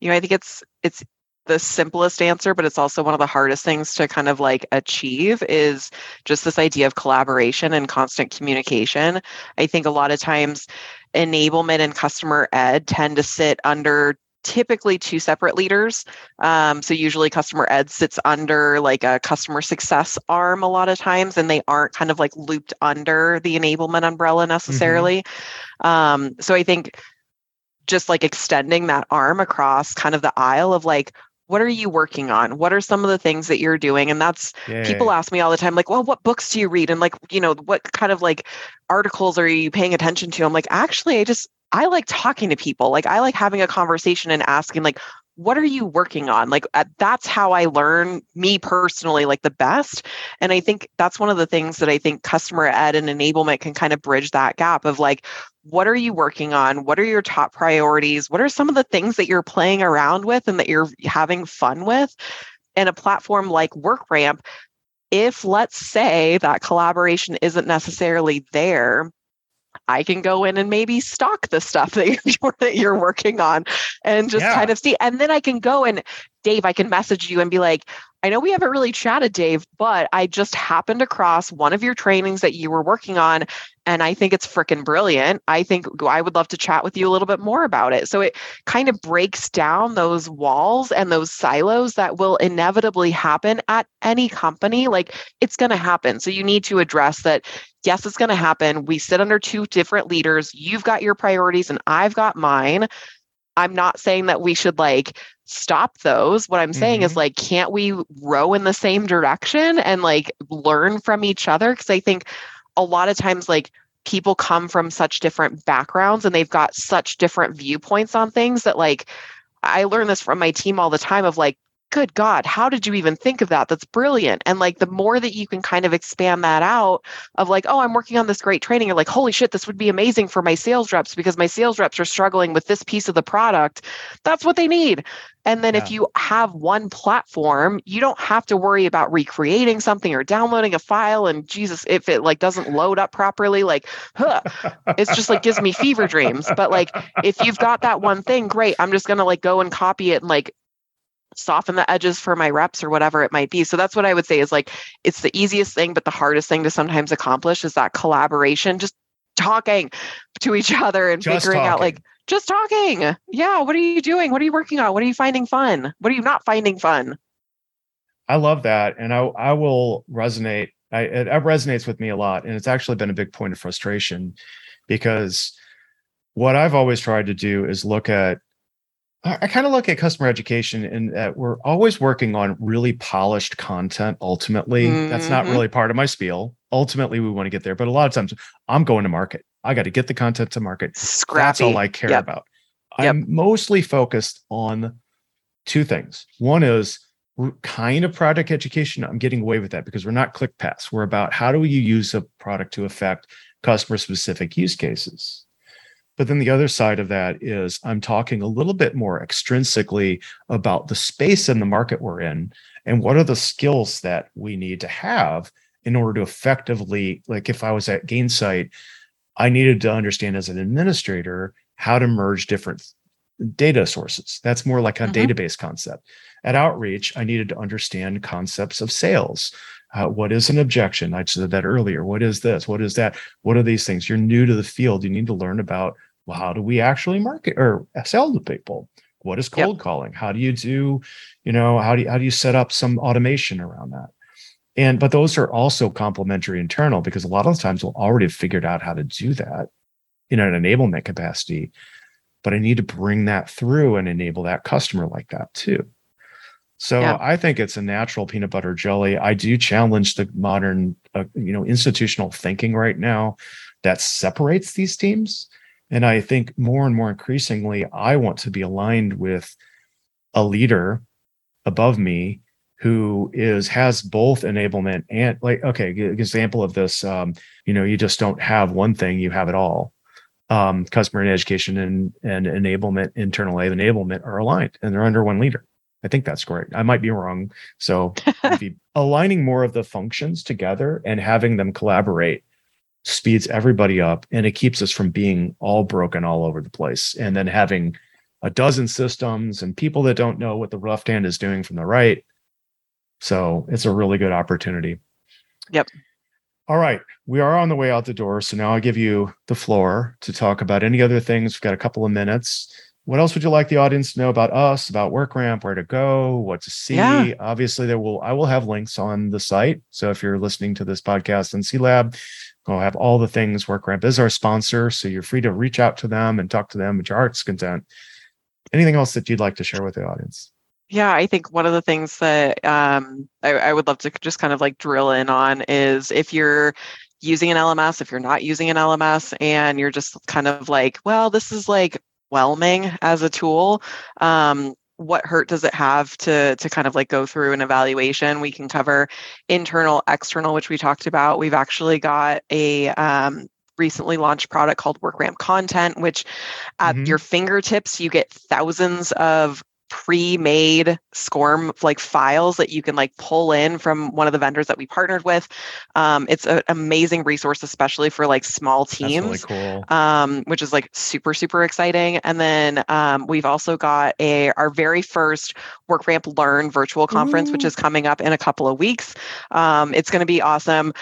C: You know, I think it's it's the simplest answer, but it's also one of the hardest things to kind of like achieve is just this idea of collaboration and constant communication. I think a lot of times enablement and customer ed tend to sit under typically two separate leaders. Um, so usually customer ed sits under like a customer success arm a lot of times, and they aren't kind of like looped under the enablement umbrella mm-hmm. necessarily. Mm-hmm. Um, so I think just like extending that arm across kind of the aisle of like, what are you working on what are some of the things that you're doing and that's Yay. people ask me all the time like well what books do you read and like you know what kind of like articles are you paying attention to i'm like actually i just I like talking to people. Like I like having a conversation and asking like what are you working on? Like uh, that's how I learn me personally like the best. And I think that's one of the things that I think customer ed and enablement can kind of bridge that gap of like what are you working on? What are your top priorities? What are some of the things that you're playing around with and that you're having fun with? And a platform like WorkRamp if let's say that collaboration isn't necessarily there I can go in and maybe stock the stuff that you're, that you're working on and just yeah. kind of see. And then I can go and Dave, I can message you and be like, I know we haven't really chatted, Dave, but I just happened across one of your trainings that you were working on. And I think it's freaking brilliant. I think I would love to chat with you a little bit more about it. So it kind of breaks down those walls and those silos that will inevitably happen at any company. Like it's going to happen. So you need to address that. Yes, it's going to happen. We sit under two different leaders. You've got your priorities and I've got mine. I'm not saying that we should like stop those. What I'm saying mm-hmm. is like, can't we row in the same direction and like learn from each other? Because I think a lot of times, like, people come from such different backgrounds and they've got such different viewpoints on things that like I learn this from my team all the time of like good God, how did you even think of that? That's brilliant. And like the more that you can kind of expand that out of like, oh, I'm working on this great training, you're like, holy shit, this would be amazing for my sales reps because my sales reps are struggling with this piece of the product. That's what they need. And then yeah. if you have one platform, you don't have to worry about recreating something or downloading a file. And Jesus, if it like doesn't load up properly, like, huh, it's just like gives me fever dreams. But like, if you've got that one thing, great. I'm just gonna like go and copy it and like soften the edges for my reps or whatever it might be. So that's what I would say is like it's the easiest thing, but the hardest thing to sometimes accomplish is that collaboration, just talking to each other and just figuring talking. out like just talking. Yeah. What are you doing? What are you working on? What are you finding fun? What are you not finding fun?
B: I love that. And I, I will resonate. I, it, it resonates with me a lot. And it's actually been a big point of frustration because what I've always tried to do is look at I kind of look at customer education and that we're always working on really polished content. Ultimately, mm-hmm. that's not mm-hmm. really part of my spiel. Ultimately, we want to get there, but a lot of times I'm going to market. I got to get the content to market. Scrappy. That's all I care yep. about. Yep. I'm mostly focused on two things. One is kind of product education. I'm getting away with that because we're not click paths. We're about how do you use a product to affect customer specific use cases. But then the other side of that is I'm talking a little bit more extrinsically about the space and the market we're in and what are the skills that we need to have in order to effectively, like if I was at Gainsight, I needed to understand as an administrator how to merge different data sources. That's more like a mm-hmm. database concept. At Outreach, I needed to understand concepts of sales. Uh, what is an objection? I said that earlier. What is this? What is that? What are these things? You're new to the field. You need to learn about well, how do we actually market or sell to people? What is cold yep. calling? How do you do, you know, how do you, how do you set up some automation around that? And but those are also complementary internal because a lot of the times we'll already have figured out how to do that in an enablement capacity. But I need to bring that through and enable that customer like that too. So yeah. I think it's a natural peanut butter jelly. I do challenge the modern, uh, you know, institutional thinking right now that separates these teams and I think more and more increasingly, I want to be aligned with a leader above me who is has both enablement and like okay example of this um, you know you just don't have one thing you have it all um, customer and education and and enablement internal enablement are aligned and they're under one leader i think that's great. I might be wrong. So aligning more of the functions together and having them collaborate speeds everybody up and it keeps us from being all broken all over the place. And then having a dozen systems and people that don't know what the left hand is doing from the right. So it's a really good opportunity.
C: Yep.
B: All right. We are on the way out the door. So now i give you the floor to talk about any other things. We've got a couple of minutes what else would you like the audience to know about us, about WorkRamp, where to go, what to see? Yeah. Obviously, there will I will have links on the site. So if you're listening to this podcast on C Lab, I'll have all the things. WorkRamp is our sponsor, so you're free to reach out to them and talk to them at your heart's content. Anything else that you'd like to share with the audience?
C: Yeah, I think one of the things that um, I, I would love to just kind of like drill in on is if you're using an LMS, if you're not using an LMS, and you're just kind of like, well, this is like overwhelming as a tool um, what hurt does it have to to kind of like go through an evaluation we can cover internal external which we talked about we've actually got a um, recently launched product called WorkRamp Content, which at mm-hmm. your fingertips, you get thousands of pre-made SCORM like files that you can like pull in from one of the vendors that we partnered with. Um, it's an amazing resource, especially for like small teams,
B: really cool.
C: um, which is like super super exciting. And then um, we've also got a our very first WorkRamp Learn virtual conference, Ooh. which is coming up in a couple of weeks. Um, it's going to be awesome.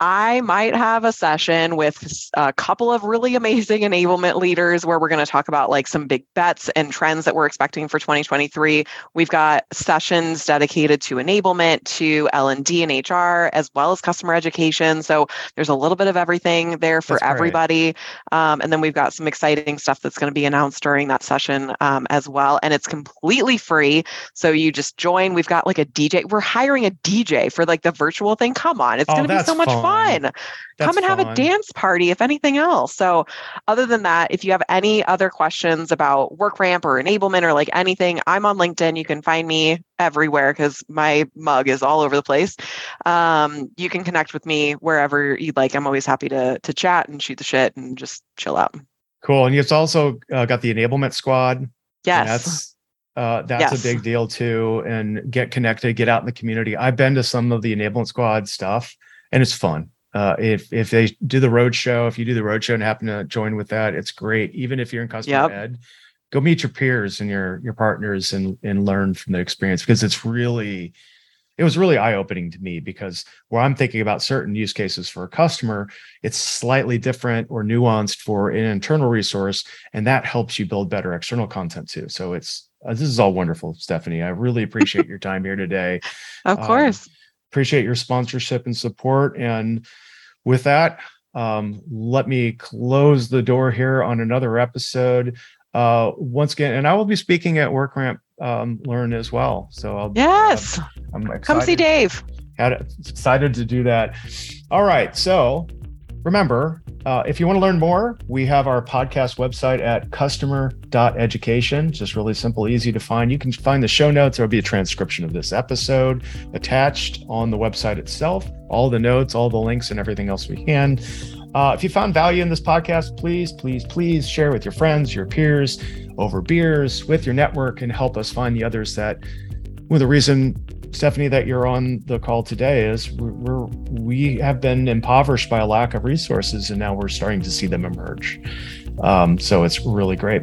C: I might have a session with a couple of really amazing enablement leaders where we're going to talk about like some big bets and trends that we're expecting for 2023. We've got sessions dedicated to enablement, to L&D and HR, as well as customer education. So there's a little bit of everything there for that's everybody. Um, and then we've got some exciting stuff that's going to be announced during that session um, as well. And it's completely free. So you just join. We've got like a DJ. We're hiring a DJ for like the virtual thing. Come on, it's oh, going to be so much fun fun. That's Come and have a dance party, if anything else. So, other than that, if you have any other questions about WorkRamp or enablement or like anything, I'm on LinkedIn. You can find me everywhere because my mug is all over the place. Um, you can connect with me wherever you'd like. I'm always happy to to chat and shoot the shit and just chill out.
B: Cool. And you've also uh, got the enablement squad.
C: Yes.
B: That's uh, that's yes. a big deal too. And get connected, get out in the community. I've been to some of the enablement squad stuff and it's fun. Uh, if if they do the road show, if you do the road show and happen to join with that, it's great. Even if you're in customer yep. ed, go meet your peers and your your partners and and learn from the experience because it's really it was really eye opening to me because where I'm thinking about certain use cases for a customer, it's slightly different or nuanced for an internal resource, and that helps you build better external content too. So it's uh, this is all wonderful, Stephanie. I really appreciate your time here today.
C: Of um, course
B: appreciate your sponsorship and support. And with that, um, let me close the door here on another episode. Uh, once again, and I will be speaking at WorkRamp um, Learn as well. So I'll
C: yes, uh, I'm excited. come see Dave.
B: Had excited to do that. All right, so remember, uh, if you want to learn more, we have our podcast website at customer.education. Just really simple, easy to find. You can find the show notes. There'll be a transcription of this episode attached on the website itself, all the notes, all the links, and everything else we can. Uh, if you found value in this podcast, please, please, please share with your friends, your peers, over beers, with your network, and help us find the others that, well, the reason Stephanie, that you're on the call today is we're, we're, have been impoverished by a lack of resources, and now we're starting to see them emerge. Um, so it's really great.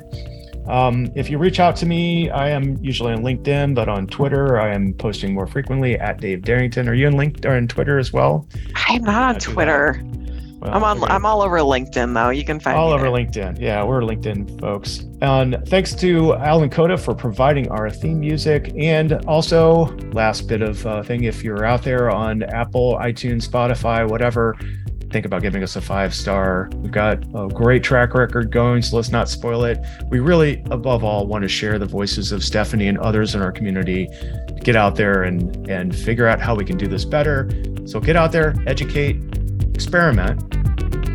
B: Um, if you reach out to me, I am usually on LinkedIn, but on Twitter, I am posting more frequently at Dave Derington. Are you on LinkedIn or on Twitter as well?
C: I'm not on Twitter. Well, I'm on. I'm all over LinkedIn though. You can find
B: all over there. LinkedIn. Yeah, we're LinkedIn folks. And thanks to Alan Coda for providing our theme music. And also, last bit of uh, thing: if you're out there on Apple, iTunes, Spotify, whatever, think about giving us a five star. We've got a great track record going, so let's not spoil it. We really, above all, want to share the voices of Stephanie and others in our community. Get out there and and figure out how we can do this better. So get out there, educate, experiment,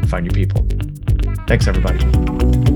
B: find your people. Thanks, everybody.